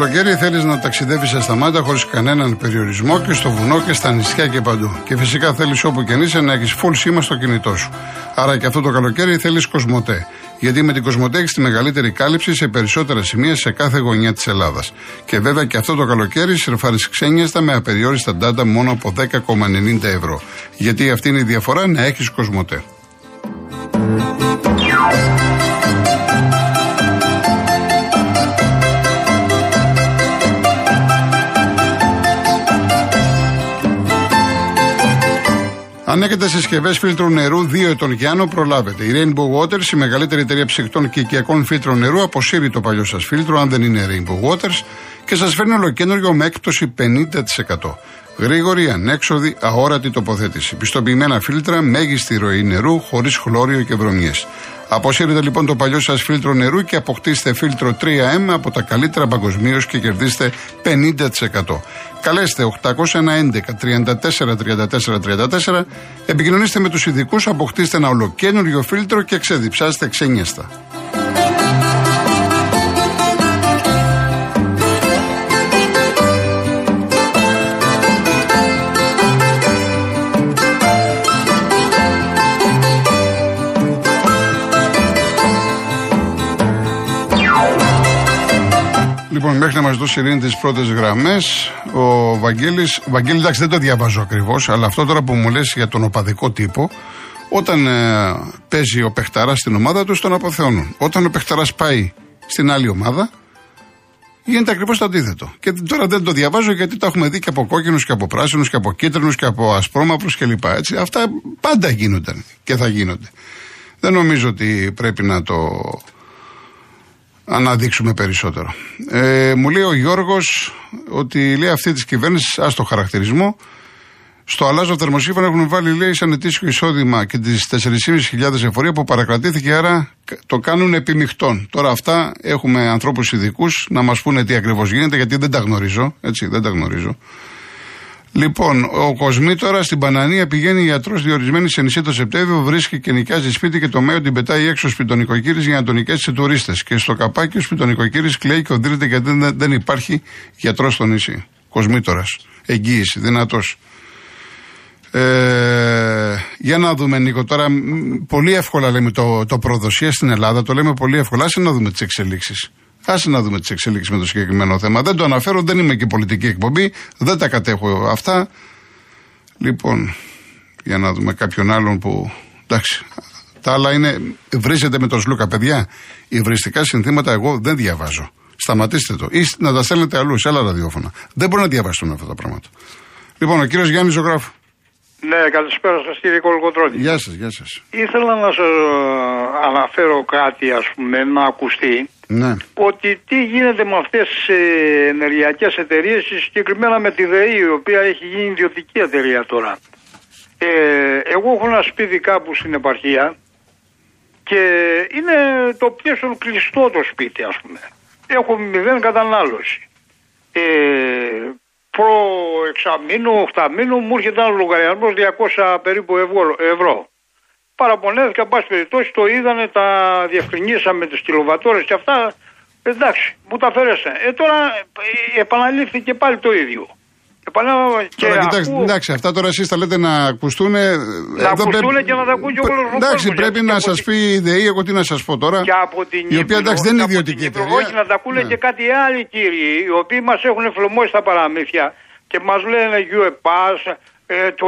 Φέτο το καλοκαίρι θέλεις να ταξιδεύεις στα σταμάτα χωρίς κανέναν περιορισμό και στο βουνό και στα νησιά και παντού. Και φυσικά θέλεις όπου και αν είσαι να έχεις full σήμα στο κινητό σου. Άρα και αυτό το καλοκαίρι θέλεις Κοσμοτέ. Γιατί με την Κοσμοτέ έχεις τη μεγαλύτερη κάλυψη σε περισσότερα σημεία σε κάθε γωνιά της Ελλάδας. Και βέβαια και αυτό το καλοκαίρι σερφάρει ξένιαστα με απεριόριστα ντάτα μόνο από 10,90 ευρώ. Γιατί αυτή είναι η διαφορά να έχεις Κοσμοτέ. Αν έχετε συσκευές φίλτρου νερού 2 ετών και άνω, προλάβετε. Η Rainbow Waters, η μεγαλύτερη εταιρεία ψυχτών και οικιακών φίλτρων νερού, αποσύρει το παλιό σας φίλτρο, αν δεν είναι Rainbow Waters, και σας φέρνει ολοκένουργιο με έκπτωση 50%. Γρήγορη, ανέξοδη, αόρατη τοποθέτηση. Πιστοποιημένα φίλτρα, μέγιστη ροή νερού, χωρίς χλώριο και βρωμιές. Αποσύρετε λοιπόν το παλιό σας φίλτρο νερού και αποκτήστε φίλτρο 3M από τα καλύτερα παγκοσμίως και κερδίστε 50%. Καλέστε 811 34 34 34, επικοινωνήστε με τους ειδικούς, αποκτήστε ένα ολοκένουργιο φίλτρο και ξεδιψάστε ξένιαστα. Λοιπόν, μέχρι να μας δώσει ειρήνη τις πρώτες γραμμές, ο Βαγγέλη. Βαγγέλη, εντάξει, δεν το διαβάζω ακριβώς, αλλά αυτό τώρα που μου λες για τον οπαδικό τύπο, όταν ε, παίζει ο Πεχταράς στην ομάδα του, τον αποθεώνουν. Όταν ο Πεχταράς πάει στην άλλη ομάδα, γίνεται ακριβώς το αντίθετο. Και τώρα δεν το διαβάζω γιατί το έχουμε δει και από κόκκινους και από πράσινους και από κίτρινους και από ασπρόμαυρους κλπ. Έτσι. Αυτά πάντα γίνονταν και θα γίνονται. Δεν νομίζω ότι πρέπει να το αναδείξουμε περισσότερο. Ε, μου λέει ο Γιώργος ότι λέει αυτή της κυβέρνησης, ας το χαρακτηρισμό, στο αλλάζο θερμοσύμφωνο έχουν βάλει λέει σαν ετήσιο εισόδημα και τις 4.500 εφορία που παρακρατήθηκε, άρα το κάνουν επιμειχτών. Τώρα αυτά έχουμε ανθρώπους ειδικούς να μας πούνε τι ακριβώς γίνεται, γιατί δεν τα γνωρίζω. Έτσι, δεν τα γνωρίζω. Λοιπόν, ο Κοσμή τώρα στην Πανανία πηγαίνει γιατρό διορισμένης σε νησί το Σεπτέμβριο, βρίσκει και νοικιάζει σπίτι και το μέο την πετάει έξω σπιτονικοκύρη για να τον νοικιάσει τουρίστες. Και στο καπάκι ο σπιτονικοκύρη κλαίει και οδύρεται γιατί δεν, δεν υπάρχει γιατρός στο νησί. Κοσμήτορας. Εγγύηση, δυνατός. Ε, για να δούμε, Νίκο, τώρα πολύ εύκολα λέμε το, το προδοσία στην Ελλάδα, το λέμε πολύ εύκολα. Άσε να δούμε τις εξελίξεις. Άσε να δούμε τις εξελίξεις με το συγκεκριμένο θέμα. Δεν το αναφέρω, δεν είμαι και πολιτική εκπομπή, δεν τα κατέχω αυτά. Λοιπόν, για να δούμε κάποιον άλλον που. Εντάξει, τα άλλα είναι. Βρίζετε με τον Σλούκα, παιδιά. Υβριστικά συνθήματα εγώ δεν διαβάζω. Σταματήστε το. Ή να τα στέλνετε αλλού, σε άλλα ραδιόφωνα. Δεν μπορεί να διαβαστούν αυτά τα πράγματα. Λοιπόν, ο κύριος Γιάννης Ζωγράφου. Ναι, καλησπέρα σας κύριε Κολοκοτρόνη. Γεια σας, γεια σας. Ήθελα να σας αναφέρω κάτι, ας πούμε, να ακουστεί. Ναι. Ότι τι γίνεται με αυτές τι ε, ενεργειακές εταιρείες, συγκεκριμένα με τη ΔΕΗ, η οποία έχει γίνει ιδιωτική εταιρεία τώρα. Ε, εγώ έχω ένα σπίτι κάπου στην επαρχία και είναι το πιέσον κλειστό το σπίτι, ας πούμε. Έχω μηδέν κατανάλωση. Ε, προ εξαμήνου, οχταμήνου μου έρχεται ένα λογαριασμός 200 περίπου ευρώ. Παραπονέθηκα, πάση περιπτώσει, το είδανε, τα διευκρινίσαμε τις κιλοβατόρες και αυτά. Εντάξει, μου τα αφαιρέσαν. Ε, τώρα ε, επαναλήφθηκε πάλι το ίδιο. Και τώρα, κοιτάξτε, ακούω... εντάξει, αυτά τώρα εσείς τα λέτε να ακουστούν. Να ακουστούν και να τα ακούει και ο κόσμο. Εντάξει, πρέπει να σας πει η ΔΕΗ, εγώ τι να σας πω τώρα. Και από την η οποία εντάξει δεν είναι ιδιωτική εταιρεία. Όχι, να τα ακούνε ναι. και κάτι άλλοι κύριοι, οι οποίοι μας έχουν φλωμώσει στα παραμύθια και μας λένε UEPAS, ε, το,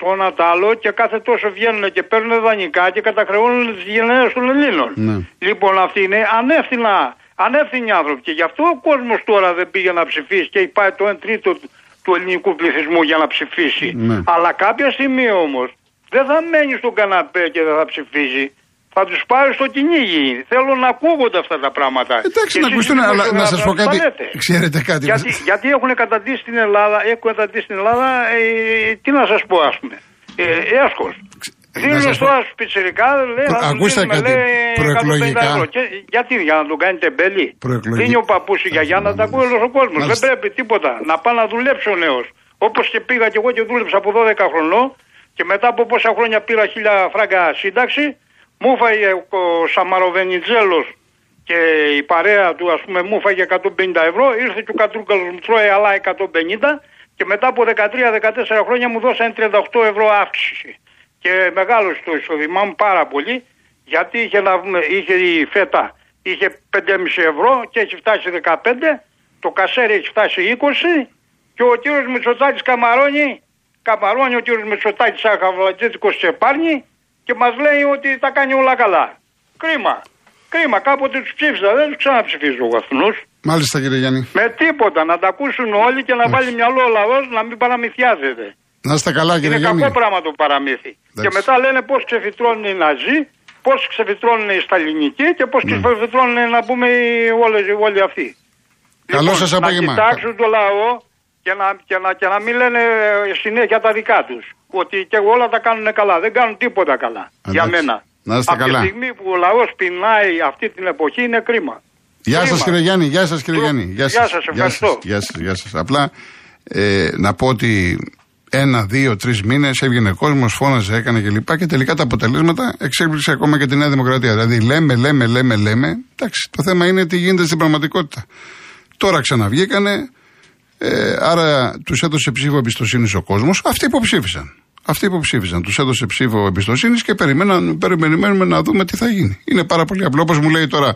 το ένα το άλλο και κάθε τόσο βγαίνουν και παίρνουν δανεικά και καταχρεώνουν τις γενναίε των Ελλήνων. Ναι. Λοιπόν, αυτοί είναι ανεύθυνα, ανεύθυνοι άνθρωποι και γι' αυτό ο κόσμος τώρα δεν πήγε να ψηφίσει και έχει πάει το 1 τρίτο του ελληνικού πληθυσμού για να ψηφίσει. Ναι. Αλλά κάποια στιγμή όμως δεν θα μένει στον καναπέ και δεν θα ψηφίσει. Θα τους πάρει στο κυνήγι. Θέλω να ακούγονται αυτά τα πράγματα. Εντάξει, να ακουστούν, αλλά να σας πω κάτι. Ξέρετε κάτι. Γιατί, γιατί έχουν καταντήσει στην Ελλάδα, έχουν καταντήσει στην Ελλάδα, ε, τι να σας πω, ας πούμε. Ε, έσχος. Δίνουν τώρα στου πιτσερικά, λέει, Προ, ακούστε κάτι, προεκλογικά. Ευρώ. Και, γιατί, για να τον κάνει τεμπέλη. Δίνει ο παππούς η γιαγιά να τα ακούει όλος ο κόσμος. Δεν πρέπει τίποτα. Να πάει να δουλέψει ο νέος. Όπως και πήγα και εγώ και δούλεψα από 12 χρονών και μετά από πόσα χρόνια πήρα χίλια φράγκα σύνταξη, μου έφαγε ο Σαμαροβενιτζέλος και η παρέα του ας πούμε μου φάγε 150 ευρώ, ήρθε και ο Κατρούγκαλος μου τρώει άλλα 150 και μετά από 13-14 χρόνια μου δώσανε 38 ευρώ αύξηση. Και μεγάλο το εισόδημά μου πάρα πολύ γιατί είχε, να, είχε η φέτα είχε 5,5 ευρώ και έχει φτάσει 15, το κασέρι έχει φτάσει 20 και ο κύριος Μητσοτάκης καμαρώνει, καμαρώνει ο κύριος Μητσοτάκης σαν χαβλατζέτικος σε πάρνει και μας λέει ότι τα κάνει όλα καλά. Κρίμα. Κρίμα, κάποτε τους ψήφισα, δεν τους ξαναψηφίζω εγώ αυτού. Μάλιστα κύριε Γιάννη. Με τίποτα, να τα ακούσουν όλοι και να βάλει μυαλό ο λαός να μην παραμυθιάζεται. Να είστε καλά κύριε Είναι Γιάννη. κακό πράγμα το παραμύθι. Και μετά λένε πώς ξεφυτρώνουν οι Ναζί, πώς ξεφυτρώνουν οι Σταλινικοί και πώς ναι. ξεφυτρώνουν να πούμε όλοι, όλοι αυτοί. Καλό λοιπόν, σας απόγευμα. Να κοιτάξουν το λαό και να, και, να, και να μην λένε συνέχεια τα δικά τους. Ότι και όλα τα κάνουν καλά. Δεν κάνουν τίποτα καλά. Εντάξει. Για μένα. Να είστε Από καλά. τη στιγμή που ο λαός πεινάει αυτή την εποχή είναι κρίμα. Γεια Κρίμα. σα κύριε Γιάννη, γεια σας κύριε Προ- Γιάννη. Γεια σας, ευχαριστώ. Γεια σας, γεια σας. Απλά ε, να πω ότι ένα, δύο, τρεις μήνες έβγαινε κόσμος, φώναζε, έκανε κλπ. Και, και τελικά τα αποτελέσματα εξέπληξε ακόμα και τη Νέα Δημοκρατία. Δηλαδή λέμε, λέμε, λέμε, λέμε. Εντάξει, το θέμα είναι τι γίνεται στην πραγματικότητα. Τώρα ξαναβγήκανε, ε, άρα τους έδωσε ψήφο εμπιστοσύνης ο κόσμος. Αυτοί υποψήφισαν. Αυτοί υποψήφισαν. Τους έδωσε ψήφο εμπιστοσύνης και περιμέναν, περιμένουμε να δούμε τι θα γίνει. Είναι πάρα πολύ απλό. Όπως μου λέει τώρα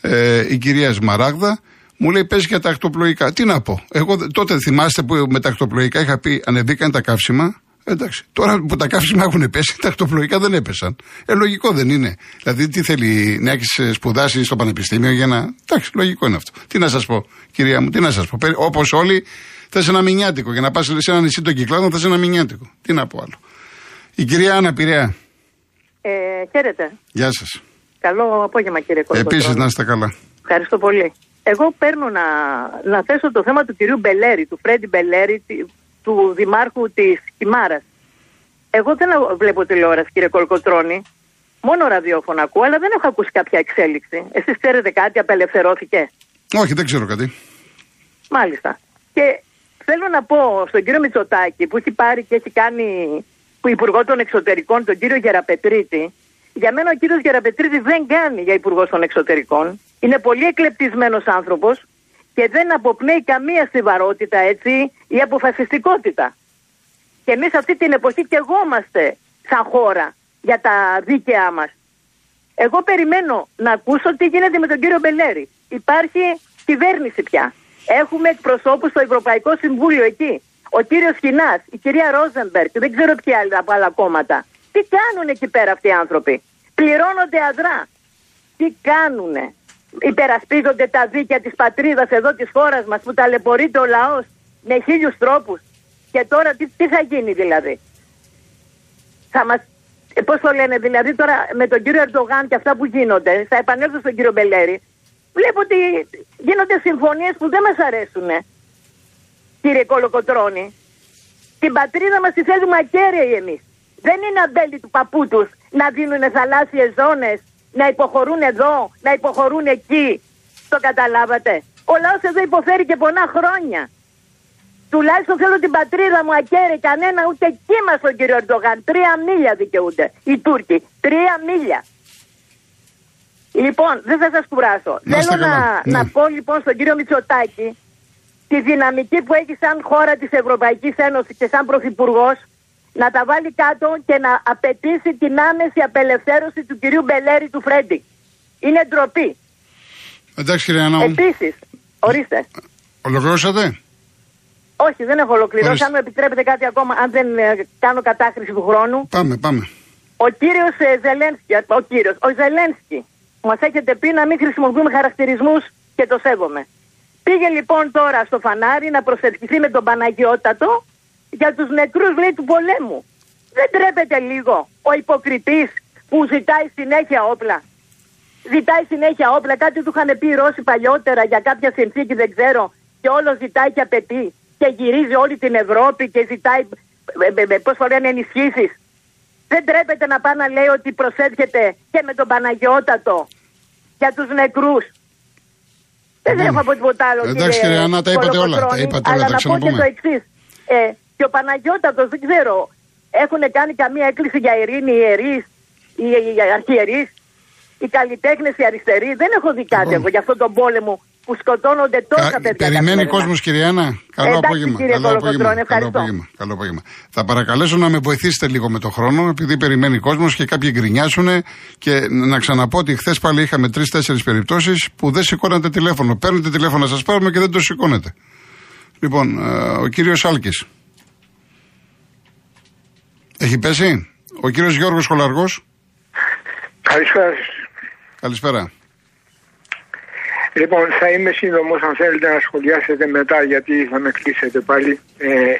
ε, η κυρία Σμαράγδα, μου λέει πες για τα ακτοπλοϊκά. Τι να πω. Εγώ δε- τότε θυμάστε που με τα ακτοπλοϊκά είχα πει ανεβήκαν τα καύσιμα. Εντάξει. Τώρα που τα καύσιμα έχουν πέσει, τα ακτοπλοϊκά δεν έπεσαν. Ε, λογικό δεν είναι. Δηλαδή, τι θέλει να έχεις σπουδάσει στο πανεπιστήμιο για να. Εντάξει, λογικό είναι αυτό. Τι να σας πω, κυρία μου, τι να σας πω. Όπως όλοι, θες ένα μηνιάτικο. Για να πας σε ένα νησί των κυκλάδων, θες ένα μηνιάτικο. Τι να πω άλλο. Η κυρία Άννα Πειραιά. Ε, χαίρετε. Γεια σας. Καλό απόγευμα κύριε Κολοκοτρώνη. Επίσης, να είστε καλά. Ευχαριστώ πολύ. Εγώ παίρνω να, να θέσω το θέμα του κυρίου Μπελέρη, του Φρέντι Μπελέρη, τη- του Δημάρχου της Χιμάρας. Εγώ δεν βλέπω τηλεόραση κύριε Κολοκοτρώνη, μόνο ραδιόφωνο ακούω, αλλά δεν έχω ακούσει κάποια εξέλιξη. Εσείς ξέρετε κάτι, απελευθερώθηκε; Όχι, δεν ξέρω κάτι. Μάλιστα. Και θέλω να πω στον κύριο Μητσοτάκη που έχει πάρει και έχει κάνει που Υπουργό των Εξωτερικών, τον κύριο Γεραπετρίτη. Για μένα ο κύριος Γεραπετρίτη δεν κάνει για Υπουργό των Εξωτερικών. Είναι πολύ εκλεπτισμένος άνθρωπος και δεν αποπνέει καμία στιβαρότητα έτσι ή αποφασιστικότητα. Και εμείς αυτή την εποχή και εγώ είμαστε σαν χώρα για τα δίκαιά μας. Εγώ περιμένω να ακούσω τι γίνεται με τον κύριο Μπελέρη. Υπάρχει κυβέρνηση πια. Έχουμε εκπροσώπους στο Ευρωπαϊκό Συμβούλιο εκεί. Ο κύριος Χινά, η κυρία Ρόζενμπεργκ, δεν ξέρω ποια άλλα από άλλα κόμματα. Τι κάνουν εκεί πέρα αυτοί οι άνθρωποι; Πληρώνονται αδρά. Τι κάνουνε; Υπερασπίζονται τα δίκαια της πατρίδας εδώ της χώρας μας που ταλαιπωρείται ο λαός με χίλιους τρόπους. Και τώρα τι, τι θα γίνει δηλαδή; Θα μας ε, Πώς το λένε, δηλαδή τώρα με τον κύριο Ερντογάν και αυτά που γίνονται, θα επανέλθω στον κύριο Μπελέρη. Βλέπω ότι γίνονται συμφωνίες που δεν μας αρέσουν. Κύριε Κολοκοτρώνη, την πατρίδα μας τη θέλουμε ακέραιη εμείς. Δεν είναι αμπέλι του παππού τους να δίνουν θαλάσσιες ζώνες, να υποχωρούν εδώ, να υποχωρούν εκεί. Το καταλάβατε. Ο λαός εδώ υποφέρει και πονά χρόνια. Τουλάχιστον θέλω την πατρίδα μου ακέραιη, κανένα ούτε κύμα στον κύριο Ερντογάν. Τρία μίλια δικαιούνται οι Τούρκοι. Τρία μίλια. Λοιπόν, δεν θα σας κουράσω. Να είστε Θέλω να, καλά. Ναι. να πω λοιπόν στον κύριο Μητσοτάκη τη δυναμική που έχει σαν χώρα της Ευρωπαϊκής Ένωσης και σαν Πρωθυπουργός να τα βάλει κάτω και να απαιτήσει την άμεση απελευθέρωση του κυρίου Μπελέρη του Φρέντι. Είναι ντροπή. Εντάξει, κύριε Ανάου. Επίσης, ορίστε. Ολοκληρώσατε; Όχι, δεν έχω ολοκληρώσει. Ορίστε. Αν μου επιτρέπετε κάτι ακόμα, αν δεν ε, κάνω κατάχρηση του χρόνου. Πάμε, πάμε. Ο κύριος Ζελένσκι, ο κύριος, ο Ζελένσκι, μας έχετε πει να μην χρησιμοποιούμε χαρακτηρισμούς και το σέβομαι. Πήγε λοιπόν τώρα στο φανάρι να προσευχηθεί με τον Παναγιώτατο για τους νεκρούς λέει του πολέμου. Δεν τρέπεται λίγο ο υποκριτής που ζητάει συνέχεια όπλα. Ζητάει συνέχεια όπλα, κάτι του είχαν πει οι Ρώσοι παλιότερα για κάποια συνθήκη δεν ξέρω και όλο ζητάει και απαιτεί και γυρίζει όλη την Ευρώπη και ζητάει, ε, ε, ε, πώς το λένε, ενισχύσεις. Δεν τρέπεται να πάει να λέει ότι προσεύχεται και με τον Παναγιώτατο για τους νεκρούς. Δεν Ναι. έχω από τίποτα άλλο. Εντάξει, κύριε Ανά, τα είπατε όλα, τα είπατε όλα, Αλλά τα να πω και ξαναπούμε. το εξής. Ε, και ο Παναγιώτατος, δεν ξέρω, έχουν κάνει καμία έκκληση για ειρήνη οι ιερείς, οι, οι αρχιερείς. οι καλλιτέχνες οι αριστεροί. Δεν έχω δει κάτι Λοιπόν. εγώ για αυτόν τον πόλεμο που σκοτώνονται τόσα Κα- παιδιά. Περιμένει καθημερινά. κόσμος, κυρία Άννα. Καλό Εντάξει, απόγευμα. κύριε Καλό απόγευμα. Κολοκοτρώνη, Καλό ευχαριστώ. απόγευμα. Καλό απόγευμα. Θα παρακαλέσω να με βοηθήσετε λίγο με το χρόνο, επειδή περιμένει κόσμος και κάποιοι γκρινιάσουν. Και να ξαναπώ ότι χθες πάλι είχαμε τρει-τέσσερι περιπτώσεις που δεν σηκώνατε τηλέφωνο. Παίρνετε τηλέφωνο να σας πάρουμε και δεν το σηκώνετε. Λοιπόν, ε, ο κύριος Άλκης. Έχει πέσει; Ο κύριος Γιώργος Κολαργός. Καλησπέρα. Καλησπέρα. Λοιπόν, θα είμαι σύντομος αν θέλετε να σχολιάσετε μετά γιατί θα με κλείσετε πάλι. Ε,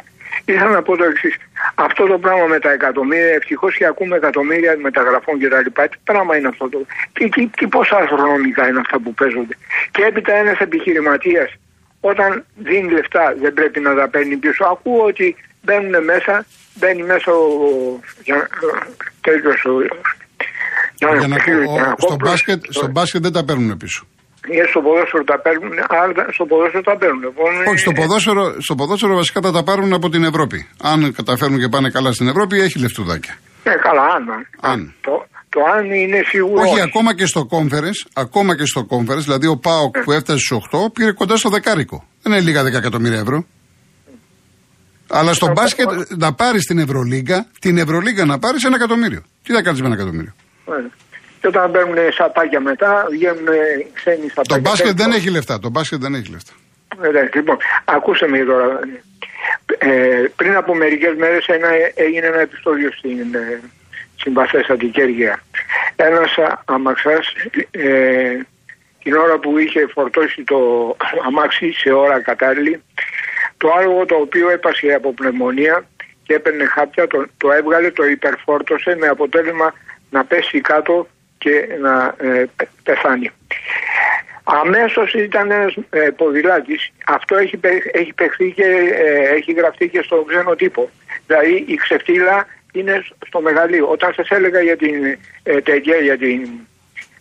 ήθελα να πω το εξής. Αυτό το πράγμα με τα εκατομμύρια, ευτυχώς και ακούμε εκατομμύρια μεταγραφών κτλ. Τι πράγμα είναι αυτό το. Τι, τι, τι πόσα αστρονομικά είναι αυτά που παίζονται. Και έπειτα ένας επιχειρηματίας όταν δίνει λεφτά δεν πρέπει να τα παίρνει πίσω. Ακούω ότι μπαίνουν μέσα, μπαίνει μέσα ο. Για, τέτοιος ο Για να, Γιάννης ο- Γιανακόπουλος. στο, μπάσκετ, στο μπάσκετ δεν τα παίρνουν πίσω. Ή στο ποδόσφαιρο τα παίρνουν, αλλά στο ποδόσφαιρο τα παίρνουν. Λοιπόν, Όχι, στο ε, ποδόσφαιρο, στο ποδόσφαιρο βασικά θα τα πάρουν από την Ευρώπη. Αν καταφέρουν και πάνε καλά στην Ευρώπη, έχει λεφτουδάκια. Ναι, καλά, αν. Αν. Το, το αν είναι σίγουρος. Όχι, ακόμα και στο conference, ακόμα και στο conference, δηλαδή ο ΠΑΟΚ που έφτασε στους 8 πήρε κοντά στο δεκάρικο. Δεν είναι λίγα 10 εκατομμύρια ευρώ. Αλλά στο μπάσκετ να πάρεις την Ευρωλίγκα, την Ευρωλίγκα να πάρεις ένα εκατομμύριο. Τι θα κάνεις με ένα εκατομμύριο; Ναι. Και όταν παίρνουν σαπάκια μετά, βγαίνουν ξένοι σαπάκια. Το μπάσκετ δεν Τέτοιο. έχει λεφτά. Το μπάσκετ δεν έχει λεφτά. Εντάξει, λοιπόν, ακούστε με τώρα. Ε, πριν από μερικές μέρες ένα, έγινε ένα επεισόδιο στην ε, συμπαθέστατη Κέργια. Ένας α, αμαξάς ε, την ώρα που είχε φορτώσει το αμάξι σε ώρα κατάλληλη το άλογο το οποίο έπασε από πνευμονία και έπαιρνε χάπια, το, το έβγαλε, το υπερφόρτωσε με αποτέλεσμα να πέσει κάτω και να ε, πε- πεθάνει. Αμέσως ήταν ένας ε, ποδηλάτης. Αυτό έχει, παι- έχει παιχθεί και ε, έχει γραφτεί και στον ξένο τύπο. Δηλαδή η ξεφτύλα είναι στο μεγαλείο. Όταν σας έλεγα για την ε, τέτοια, για την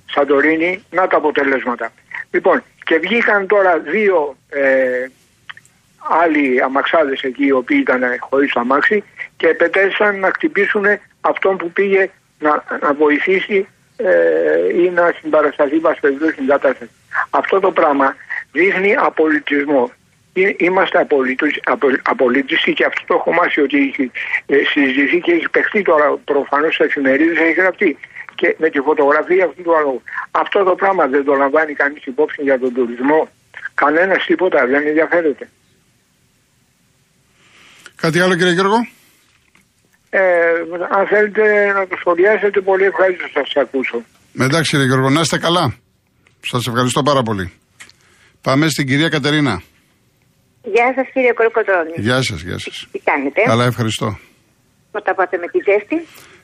Σαντορίνη, να τα αποτελέσματα. Λοιπόν, και βγήκαν τώρα δύο ε, άλλοι αμαξάδες εκεί οι οποίοι ήταν χωρίς το αμάξι και επετέθησαν να χτυπήσουν αυτόν που πήγε να, να βοηθήσει ε, ή να συμπαρασταθεί μας περιπτώσει στην κατάσταση. Αυτό το πράγμα δείχνει απολυτισμό. Εί- Είμαστε απολύτως- απο- απολύτιστοι και αυτό το έχω μάθει ότι έχει ε, συζητηθεί και έχει παιχτεί τώρα προφανώς σε εφημερίδες έχει γραφτεί και με τη φωτογραφία αυτού του άλλου. Αυτό το πράγμα δεν το λαμβάνει κανείς υπόψη για τον τουρισμό. Κανένας τίποτα δεν ενδιαφέρεται. Κάτι άλλο κύριε Γιώργο; Ε, αν θέλετε να το σχολιάσετε, πολύ ευχαριστώ να σας ακούσω. Εντάξει κύριε Γιώργο, να είστε καλά. Σας ευχαριστώ πάρα πολύ. Πάμε στην κυρία Κατερίνα. Γεια σας κύριε Κολοκοτρώνη. Γεια σας, γεια σας. Τι κάνετε, Καλά, ευχαριστώ. μου τα πάτε με τη ζέστη;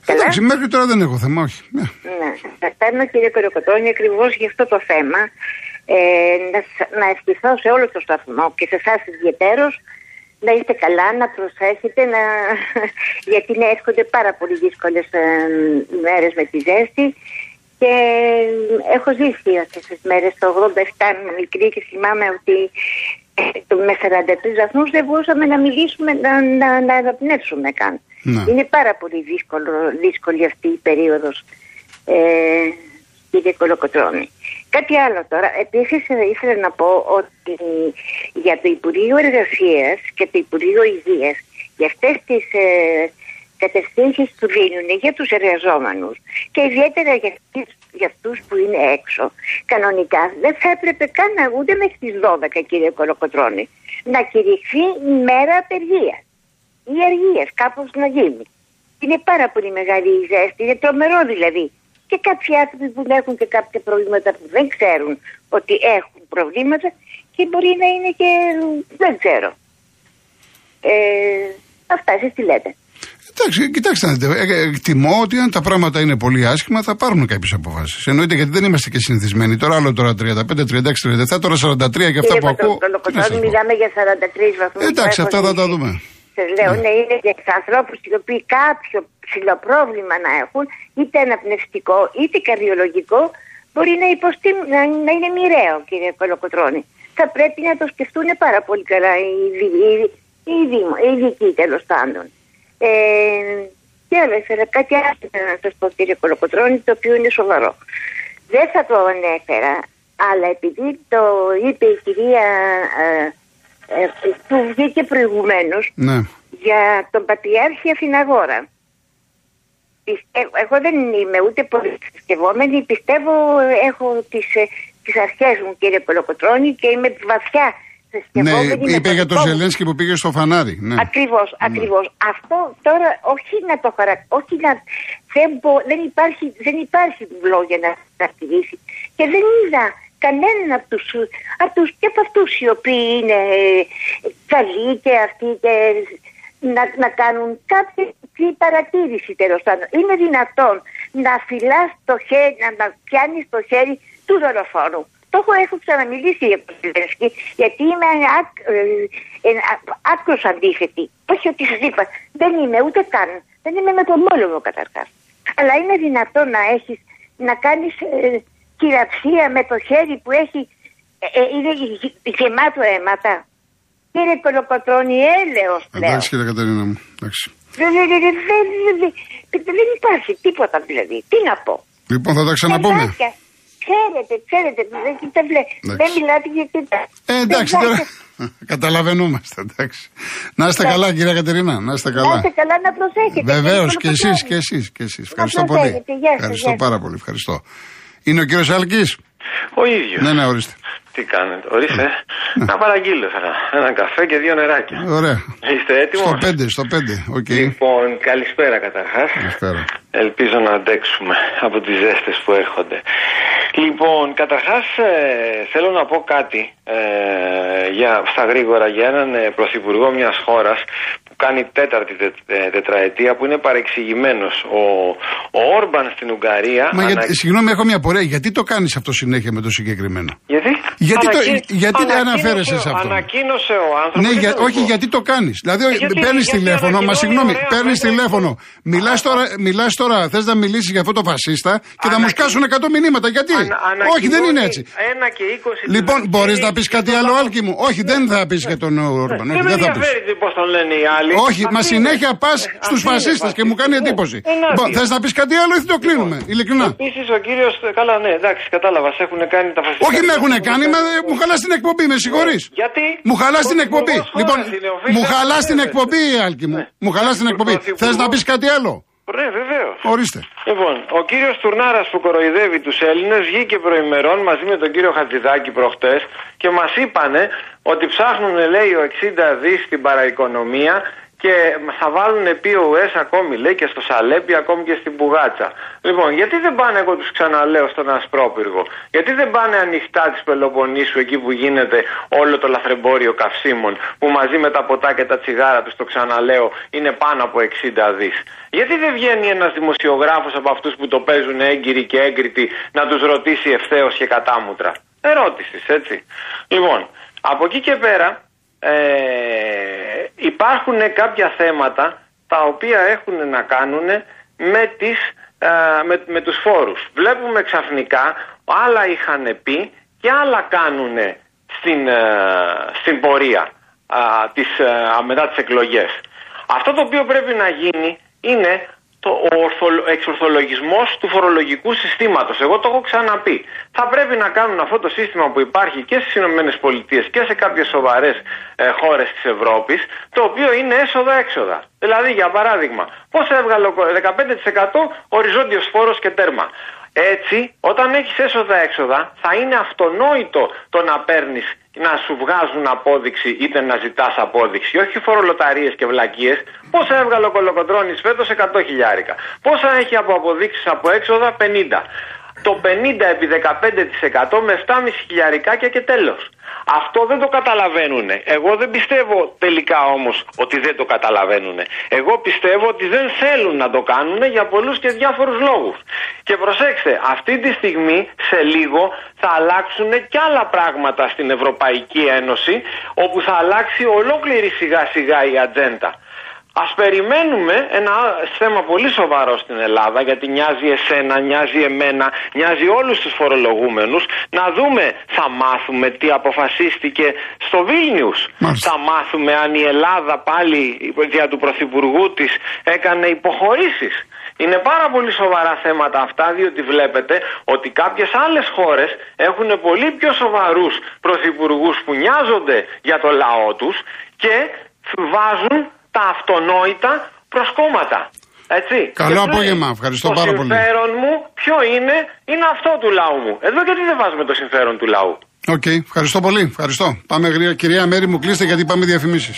Καλά; Εντάξει, μέχρι τώρα δεν έχω θέμα, όχι. Ναι. Ναι, θα παίρνω κύριε Κολοκοτρώνη ακριβώς για αυτό το θέμα. Ε, να, σ- να ευχηθώ σε όλο το σταθμό και σε εσάς ιδιαίτερω να είστε καλά, να προσέχετε, να... γιατί ναι, έρχονται πάρα πολύ δύσκολες ε, μέρες με τη ζέστη. Και έχω ζήσει αυτές τις μέρες το 87 με μικρή και θυμάμαι ότι ε, το- με 43 βαθμούς δεν μπορούσαμε να μιλήσουμε, να, να, να αναπνεύσουμε καν. Ναι. Είναι πάρα πολύ δύσκολο, δύσκολη αυτή η περίοδος, ε, κύριε Κολοκοτρώνη. Κάτι άλλο τώρα. Επίσης ε, ήθελα να πω ότι για το Υπουργείο Εργασίας και το Υπουργείο Υγείας για αυτές τις ε, κατευθύνσεις που δίνουν για τους εργαζόμενους και ιδιαίτερα για, τις- για αυτούς που είναι έξω κανονικά δεν θα έπρεπε καν να ούτε μέχρι τις 12 κύριε Κολοκοτρώνη να κηρυχθεί μέρα απεργίας ή αργίες κάπως να γίνει. Είναι πάρα πολύ μεγάλη η ζέστη, είναι τρομερό δηλαδή. Και κάποιοι άνθρωποι που έχουν και κάποια προβλήματα που δεν ξέρουν ότι έχουν προβλήματα και μπορεί να είναι και δεν ξέρω. Ε, αυτά εσείς τι λέτε. Εντάξει, κοιτάξτε, να δείτε, ε, ε, εκτιμώ ότι αν τα πράγματα είναι πολύ άσχημα θα πάρουν κάποιες αποφάσεις. Εννοείται γιατί δεν είμαστε και συνηθισμένοι. Τώρα άλλο τώρα 35, 36, 37, τώρα 43 και αυτά που ακούω. τι να σας Κολοκοτρώνη πω. μιλάμε για 43 βαθμούς. Εντάξει, που αυτά έχω θα τα ζήσει. δούμε. Σας λέω, Ναι. ναι, είναι για τους ανθρώπους οι οποίοι κάποιο ψηλό πρόβλημα να έχουν, είτε αναπνευστικό είτε καρδιολογικό, μπορεί να, υποστεί, να, να είναι μοιραίο, κύριε Κολοκοτρώνη. Θα πρέπει να το σκεφτούν πάρα πολύ καλά οι, δι- οι, οι, δήμο- οι ειδικοί τέλος πάντων. Ε, και άλλο ήθελα κάτι άλλο ήθελα να σας πω, κύριε Κολοκοτρώνη, το οποίο είναι σοβαρό. δεν θα το ανέφερα, αλλά επειδή το είπε η κυρία ε, ε, που βγήκε προηγουμένως Ναι. για τον Πατριάρχη Αθηναγόρα. Πιστεύω, εγώ δεν είμαι ούτε πολύ θρησκευόμενη, πιστεύω έχω τις, ε, τις αρχές μου κύριε Κολοκοτρώνη και είμαι βαθιά Ναι, θρησκευόμενη. με είπε για τον δικό μου Ζελένσκι που πήγε στο φανάρι. Ναι. Ακριβώς, ακριβώς. Αυτό τώρα όχι να το χαρα... όχι να... Δεν, μπο- δεν, υπάρχει, δεν υπάρχει λόγια να χαρακτηρίσει. Και δεν είδα κανέναν από τους, από τους και από αυτούς οι οποίοι είναι ε, καλοί και αυτοί και να, να κάνουν κάποια τι παρατήρηση τέλος πάντων. Είναι δυνατόν να φυλάς το χέρι, να, να πιάνεις το χέρι του δολοφόνου. Το έχω, έχω ξαναμιλήσει για τον Ζελένσκι, γιατί είμαι άκ, ε, ε, άκρος αντίθετη. Όχι ότι σας είπα, δεν είμαι ούτε καν, δεν είμαι με τον μόλογο καταρχάς. Αλλά είναι δυνατόν να έχεις, να κάνεις ε, κυραψία με το χέρι που έχει, ε, ε, είναι γε- γεμάτο αίματα. Κύριε Κολοκοτρώνη, έλεος πλέον. Εντάξει κύριε Κατερίνα μου. Εντάξει. Δεν, δεν, δεν, δεν, δεν, δεν, δεν υπάρχει τίποτα δηλαδή. Τι να πω. Λοιπόν θα τα ξαναπούμε. Παιδάκια, Ξέρετε, ξέρετε, δεν, δεν, βλέ- Εντάξει. δεν μιλάτε γιατί... Ε, εντάξει τώρα. Καταλαβαίνόμαστε. Εντάξει. Να είστε καλά κυρία Κατερίνα. Να είστε Να καλά. είστε καλά να προσέχετε. Βεβαίως κύριε και εσείς Κολοκοτρώνη. και εσείς και εσείς. Ευχαριστώ πολύ. προσέχετε. Γεια σας, Ευχαριστώ γεια σας. πάρα πολύ. Ευχαριστώ. Είναι ο κύριος Άλκης; Ο ίδιος. Ναι, ναι, ορίστε. Τι κάνετε, ορίστε. Να παραγγείλω ήθελα. Ένα καφέ και δύο νεράκια. Ωραία. Είστε έτοιμοι. Στο 5, στο 5. Οκ. Λοιπόν, καλησπέρα καταρχάς. Καλησπέρα. Ελπίζω να αντέξουμε από τις ζέστες που έρχονται. Λοιπόν, καταρχάς ε, θέλω να πω κάτι ε, για, στα γρήγορα για έναν ε, πρωθυπουργό μιας χώρας που κάνει τέταρτη τε, ε, τετραετία που είναι παρεξηγημένος. Ο, ο Όρμπαν στην Ουγγαρία... Μα ανα- γιατί, συγγνώμη, έχω μια πορεία. Γιατί το κάνεις αυτό συνέχεια με το συγκεκριμένο; Γιατί, Γιατί το- Ανακοίνωσε- γιατί δεν ανακοίνωσε αναφέρεσαι ο- σε αυτό; Ανακοίνωσε ο άνθρωπος. Ναι, δεν για, θέλω να όχι, πω. γιατί το κάνεις. Δηλαδή, Ε, γιατί- παίρνεις γιατί τηλέφωνο, μα ανακοινώνει συγγνώμη, ωραία, παίρνεις βέβαια. τηλέφωνο. Μιλάς τώρα, μιλάς τώρα, θες να μιλήσεις για αυτό το φασίστα και θα μου Ανακοι- σκάσουν 100 μηνύματα. Γιατί; Ανα- Όχι, δεν είναι ανακοινώνει έτσι. Ένα και 20 Λοιπόν, του μπορείς Δευτέρη να πεις και κάτι το άλλο, λαό. Άλκη μου. Όχι, δεν θα πεις για τον Όρμπαν. Δεν Όχι, με δεν θα πεις. ενδιαφέρει πώς τον λένε οι άλλοι. Όχι, μα Αυτοί συνέχεια είναι. πας Ε, στους αυτοί είναι φασίστες και μου κάνει φασίστες. εντύπωση. Ναι, ενάντια. Λοιπόν, θες να πεις κάτι άλλο ή θα το κλείνουμε, ειλικρινά; Επίσης ο κύριος. Καλά, ναι, εντάξει, κατάλαβα. Σε έχουν κάνει τα φασιστικά. Όχι με έχουν κάνει, μα ε, μου χαλάς την εκπομπή, με συγχωρείς. Γιατί; Μου χαλάς την Ο εκπομπή. υπουργός Λοιπόν, χώρας είναι, οφείλει μου να χαλάς την ξέρετε. εκπομπή, Άλκη μου. Ναι. Μου χαλάς την Ο εκπομπή. Θες πρωθυπουργός- να πεις κάτι άλλο; Ναι, βεβαίως. Ορίστε. Λοιπόν, ο κύριος Τουρνάρας που κοροϊδεύει τους Έλληνες βγήκε προημερών μαζί με τον κύριο Χατζηδάκη προχτές και μας είπανε ότι ψάχνουν, λέει, ο 60 δις στην παραοικονομία και θα βάλουν POS ακόμη, λέει, και στο Σαλέπι, ακόμη και στην Πουγάτσα. Λοιπόν, γιατί δεν πάνε, εγώ τους ξαναλέω, στον Ασπρόπυργο; Γιατί δεν πάνε ανοιχτά της Πελοποννήσου, εκεί που γίνεται όλο το λαθρεμπόριο καυσίμων, που μαζί με τα ποτά και τα τσιγάρα τους, το ξαναλέω, είναι πάνω από 60 δις; Γιατί δεν βγαίνει ένας δημοσιογράφος από αυτούς που το παίζουν έγκυροι και έγκριτοι να τους ρωτήσει ευθέως και κατάμουτρα; Ερώτησης, έτσι. Λοιπόν, από εκεί και πέρα ε, υπάρχουν κάποια θέματα τα οποία έχουν να κάνουν με, τις, ε, με, με τους φόρους. Βλέπουμε ξαφνικά, άλλα είχαν πει και άλλα κάνουν στην, ε, στην πορεία α, της, ε, μετά τις εκλογές. Αυτό το οποίο πρέπει να γίνει είναι το, ο ορθο- εξορθολογισμός του φορολογικού συστήματος. Εγώ το έχω ξαναπεί. Θα πρέπει να κάνουν αυτό το σύστημα που υπάρχει και στις Ηνωμένες Πολιτείες και σε κάποιες σοβαρές ε, χώρες της Ευρώπης, το οποίο είναι έσοδα-έξοδα. Δηλαδή, για παράδειγμα, πώς έβγαλε ο κο- 15% οριζόντιος φόρος και τέρμα. Έτσι, όταν έχεις έσοδα-έξοδα, θα είναι αυτονόητο το να παίρνεις να σου βγάζουν απόδειξη είτε να ζητάς απόδειξη, όχι φορολοταρίες και βλακίες. Πόσα έβγαλε ο Κολοκοντρώνης φέτος 100 χιλιάρικα. Πόσα έχει από αποδείξεις από έξοδα 50. Το 50 επί 15% με 7,5 χιλιαρικάκια και τέλος. Αυτό δεν το καταλαβαίνουν. Εγώ δεν πιστεύω τελικά όμως ότι δεν το καταλαβαίνουν. Εγώ πιστεύω ότι δεν θέλουν να το κάνουν για πολλούς και διάφορους λόγους. Και προσέξτε, αυτή τη στιγμή σε λίγο θα αλλάξουν και άλλα πράγματα στην Ευρωπαϊκή Ένωση όπου θα αλλάξει ολόκληρη σιγά σιγά η ατζέντα. Ας περιμένουμε ένα θέμα πολύ σοβαρό στην Ελλάδα γιατί νοιάζει εσένα, νοιάζει εμένα, νοιάζει όλους τους φορολογούμενους να δούμε θα μάθουμε τι αποφασίστηκε στο Βίλνιους. Μάλιστα. Θα μάθουμε αν η Ελλάδα πάλι δια του Πρωθυπουργού της έκανε υποχωρήσεις. Είναι πάρα πολύ σοβαρά θέματα αυτά, διότι βλέπετε ότι κάποιες άλλες χώρες έχουν πολύ πιο σοβαρούς πρωθυπουργούς που νοιάζονται για το λαό τους και βάζουν τα αυτονόητα προσκόμματα. Έτσι. Καλό Και απόγευμα. λέει, Ευχαριστώ το πάρα πολύ. συμφέρον μου ποιο είναι, είναι αυτό του λαού μου. Εδώ γιατί δεν βάζουμε το συμφέρον του λαού; Οκ, ευχαριστώ πολύ. Ευχαριστώ. Πάμε γρήγορα. Κυρία Μέρη μου, κλείστε γιατί πάμε διαφημίσεις.